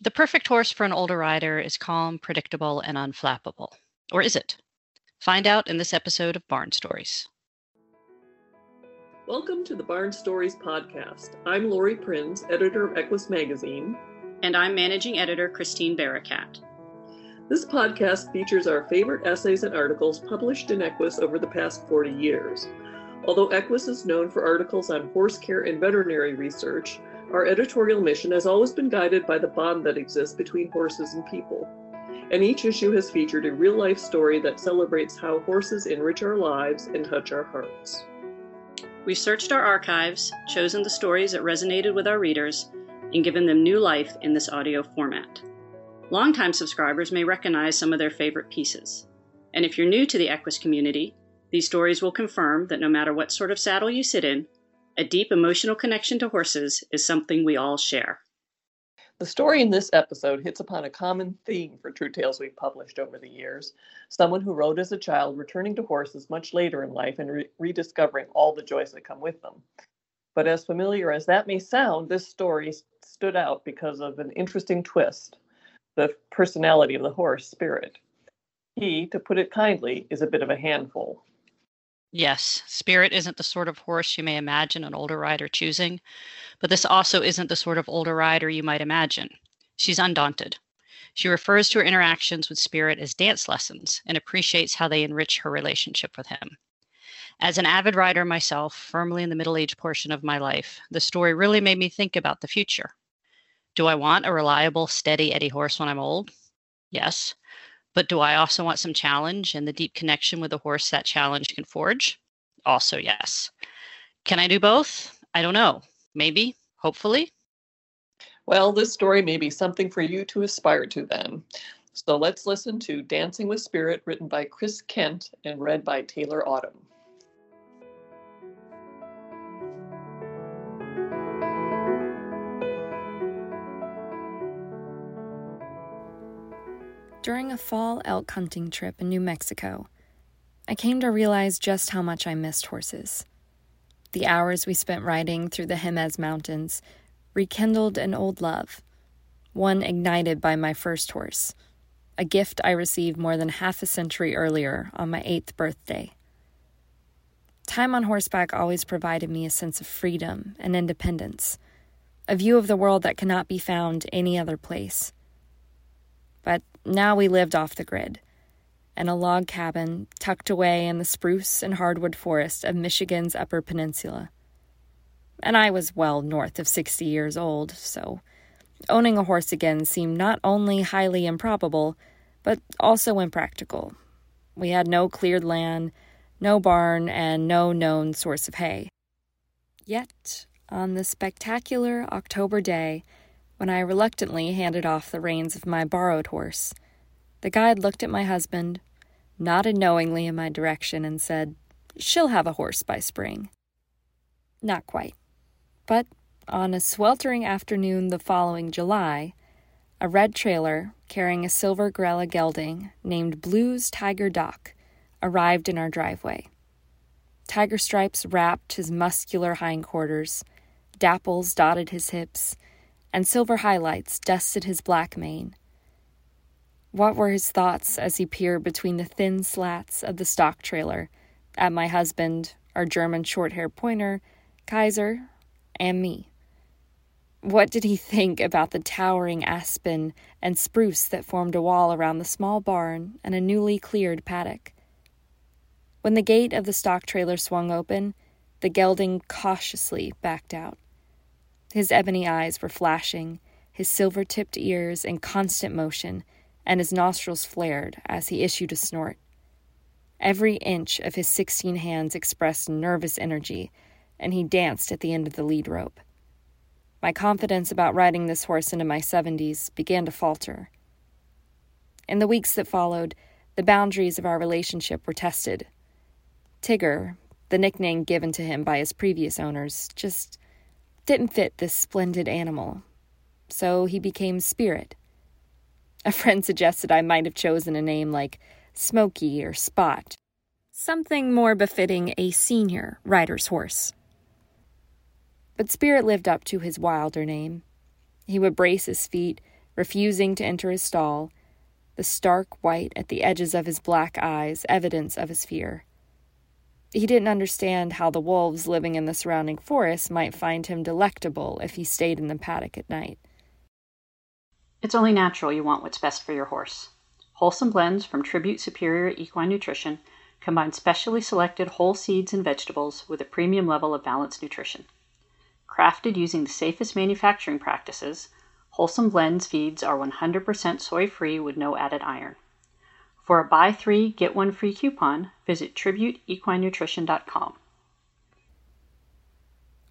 The perfect horse for an older rider is calm, predictable, and unflappable. Or is it? Find out in this episode of Barn Stories. Welcome to the Barn Stories podcast. I'm Laurie Prinz, editor of Equus Magazine. And I'm managing editor Christine Barakat. This podcast features our favorite essays and articles published in Equus over the past 40 years. Although Equus is known for articles on horse care and veterinary research, our editorial mission has always been guided by the bond that exists between horses and people. And each issue has featured a real life story that celebrates how horses enrich our lives and touch our hearts. We've searched our archives, chosen the stories that resonated with our readers, and given them new life in this audio format. Longtime subscribers may recognize some of their favorite pieces. And if you're new to the Equus community, these stories will confirm that no matter what sort of saddle you sit in, a deep emotional connection to horses is something we all share. The story in this episode hits upon a common theme for true tales we've published over the years. Someone who rode as a child returning to horses much later in life and re- rediscovering all the joys that come with them. But as familiar as that may sound, this story stood out because of an interesting twist the personality of the horse, Spirit. He, to put it kindly, is a bit of a handful. Yes, Spirit isn't the sort of horse you may imagine an older rider choosing, but this also isn't the sort of older rider you might imagine. She's undaunted. She refers to her interactions with Spirit as dance lessons and appreciates how they enrich her relationship with him. As an avid rider myself, firmly in the middle age portion of my life, the story really made me think about the future. Do I want a reliable, steady Eddie horse when I'm old? Yes. But do I also want some challenge and the deep connection with the horse that challenge can forge? Also, yes. Can I do both? I don't know. Maybe, hopefully. Well, this story may be something for you to aspire to then. So let's listen to Dancing with Spirit, written by Chris Kent and read by Taylor Autumn. During a fall elk hunting trip in New Mexico, I came to realize just how much I missed horses. The hours we spent riding through the Jemez Mountains rekindled an old love, one ignited by my first horse, a gift I received more than half a century earlier on my eighth birthday. Time on horseback always provided me a sense of freedom and independence, a view of the world that cannot be found any other place. But now we lived off the grid, in a log cabin tucked away in the spruce and hardwood forest of Michigan's Upper Peninsula. And I was well north of 60 years old, so owning a horse again seemed not only highly improbable, but also impractical. We had no cleared land, no barn, and no known source of hay. Yet, on the spectacular October day, when I reluctantly handed off the reins of my borrowed horse. The guide looked at my husband, nodded knowingly in my direction, and said, She'll have a horse by spring. Not quite. But on a sweltering afternoon the following July, a red trailer carrying a silver grulla gelding named Blues Tiger Doc arrived in our driveway. Tiger stripes wrapped his muscular hindquarters, dapples dotted his hips, and silver highlights dusted his black mane. What were his thoughts as he peered between the thin slats of the stock trailer at my husband, our German short haired pointer, Kaiser, and me? What did he think about the towering aspen and spruce that formed a wall around the small barn and a newly cleared paddock? When the gate of the stock trailer swung open, the gelding cautiously backed out. His ebony eyes were flashing, his silver tipped ears in constant motion, and his nostrils flared as he issued a snort. Every inch of his sixteen hands expressed nervous energy, and he danced at the end of the lead rope. My confidence about riding this horse into my seventies began to falter. In the weeks that followed, the boundaries of our relationship were tested. Tigger, the nickname given to him by his previous owners, just didn't fit this splendid animal, so he became Spirit. A friend suggested I might have chosen a name like Smoky or Spot, something more befitting a senior rider's horse. But Spirit lived up to his wilder name. He would brace his feet, refusing to enter his stall, the stark white at the edges of his black eyes evidence of his fear. He didn't understand how the wolves living in the surrounding forest might find him delectable if he stayed in the paddock at night. It's only natural you want what's best for your horse. Wholesome blends from Tribute Superior Equine Nutrition combine specially selected whole seeds and vegetables with a premium level of balanced nutrition. Crafted using the safest manufacturing practices, Wholesome Blends feeds are 100% soy free with no added iron. For a buy three, get one free coupon, visit tributeequinenutrition.com.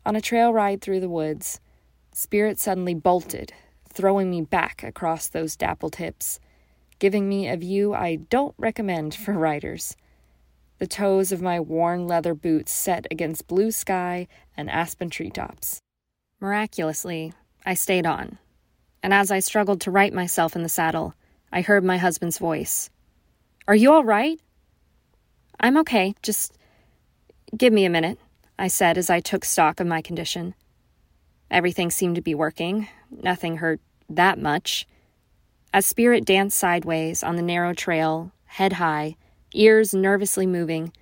On a trail ride through the woods, Spirit suddenly bolted, throwing me back across those dappled hips, giving me a view I don't recommend for riders. The toes of my worn leather boots set against blue sky and aspen treetops. Miraculously, I stayed on, and as I struggled to right myself in the saddle, I heard my husband's voice. Are you all right? I'm okay. Just give me a minute, I said as I took stock of my condition. Everything seemed to be working. Nothing hurt that much. As Spirit danced sideways on the narrow trail, head high, ears nervously moving,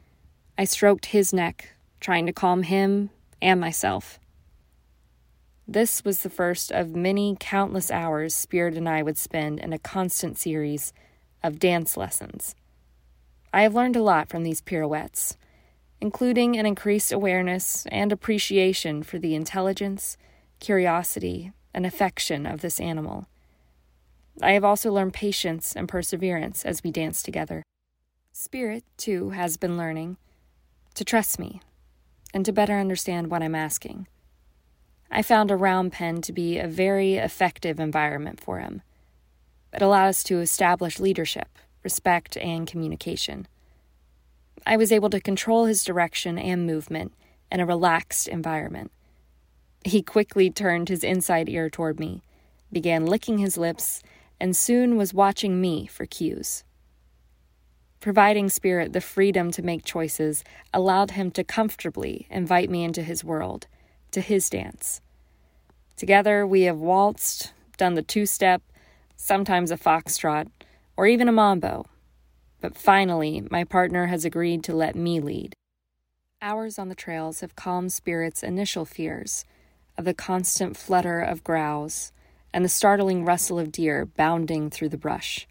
I stroked his neck, trying to calm him and myself. This was the first of many countless hours Spirit and I would spend in a constant series of dance lessons. I have learned a lot from these pirouettes, including an increased awareness and appreciation for the intelligence, curiosity, and affection of this animal. I have also learned patience and perseverance as we dance together. Spirit, too, has been learning to trust me and to better understand what I'm asking. I found a round pen to be a very effective environment for him. It allowed us to establish leadership, respect, and communication. I was able to control his direction and movement in a relaxed environment. He quickly turned his inside ear toward me, began licking his lips, and soon was watching me for cues. Providing Spirit the freedom to make choices allowed him to comfortably invite me into his world, to his dance. Together, we have waltzed, done the two step, sometimes a foxtrot, or even a mambo. But finally, my partner has agreed to let me lead. Hours on the trails have calmed Spirit's initial fears of the constant flutter of grouse and the startling rustle of deer bounding through the brush.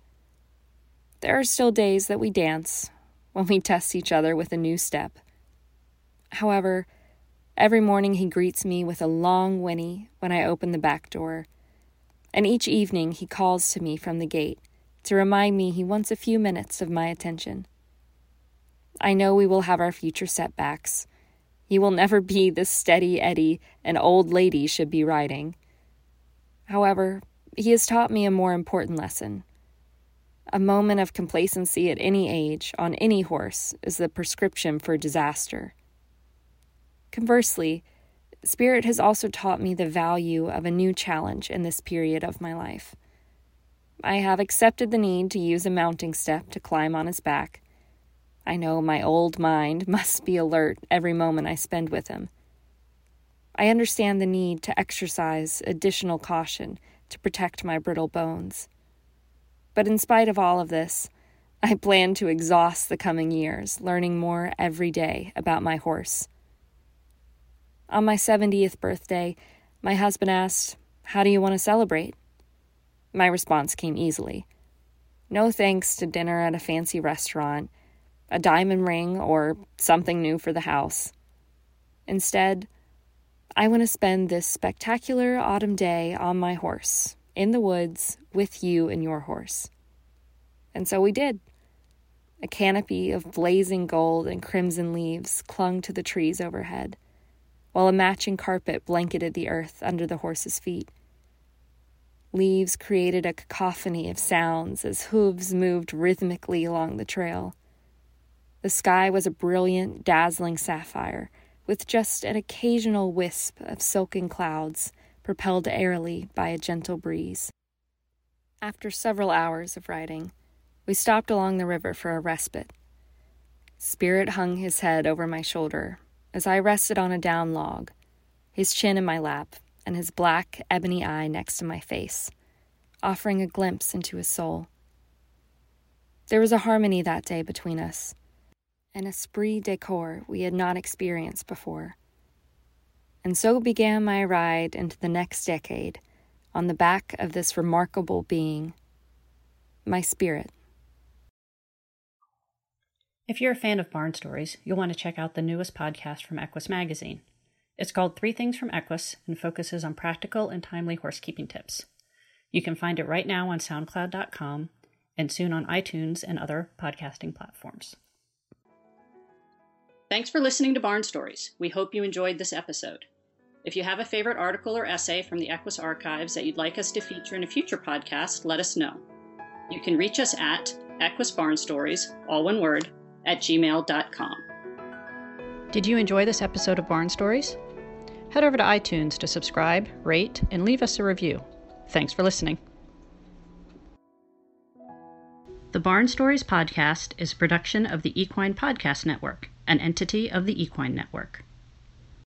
There are still days that we dance when we test each other with a new step. However, every morning he greets me with a long whinny when I open the back door and each evening he calls to me from the gate to remind me he wants a few minutes of my attention. I know we will have our future setbacks. He will never be the steady Eddie an old lady should be riding. However, he has taught me a more important lesson. A moment of complacency at any age, on any horse, is the prescription for disaster. Conversely, Spirit has also taught me the value of a new challenge in this period of my life. I have accepted the need to use a mounting step to climb on his back. I know my old mind must be alert every moment I spend with him. I understand the need to exercise additional caution to protect my brittle bones. But in spite of all of this, I plan to exhaust the coming years, learning more every day about my horse. On my 70th birthday, my husband asked, How do you want to celebrate? My response came easily No thanks to dinner at a fancy restaurant, a diamond ring, or something new for the house. Instead, I want to spend this spectacular autumn day on my horse, in the woods, with you and your horse. And so we did. A canopy of blazing gold and crimson leaves clung to the trees overhead while a matching carpet blanketed the earth under the horse's feet. Leaves created a cacophony of sounds as hooves moved rhythmically along the trail. The sky was a brilliant, dazzling sapphire, with just an occasional wisp of silken clouds propelled airily by a gentle breeze. After several hours of riding, we stopped along the river for a respite. Spirit hung his head over my shoulder as I rested on a down log, his chin in my lap, and his black, ebony eye next to my face, offering a glimpse into his soul. There was a harmony that day between us, an esprit de corps we had not experienced before. And so began my ride into the next decade on the back of this remarkable being, my spirit. If you're a fan of barn stories, you'll want to check out the newest podcast from Equus Magazine. It's called Three Things from Equus and focuses on practical and timely horsekeeping tips. You can find it right now on SoundCloud.com and soon on iTunes and other podcasting platforms. Thanks for listening to Barn Stories. We hope you enjoyed this episode. If you have a favorite article or essay from the Equus archives that you'd like us to feature in a future podcast, let us know. You can reach us at Equus Barn Stories, all one word, at gmail.com. Did you enjoy this episode of Barn Stories? Head over to iTunes to subscribe, rate, and leave us a review. Thanks for listening. The Barn Stories podcast is a production of the Equine Podcast Network, an entity of the Equine Network.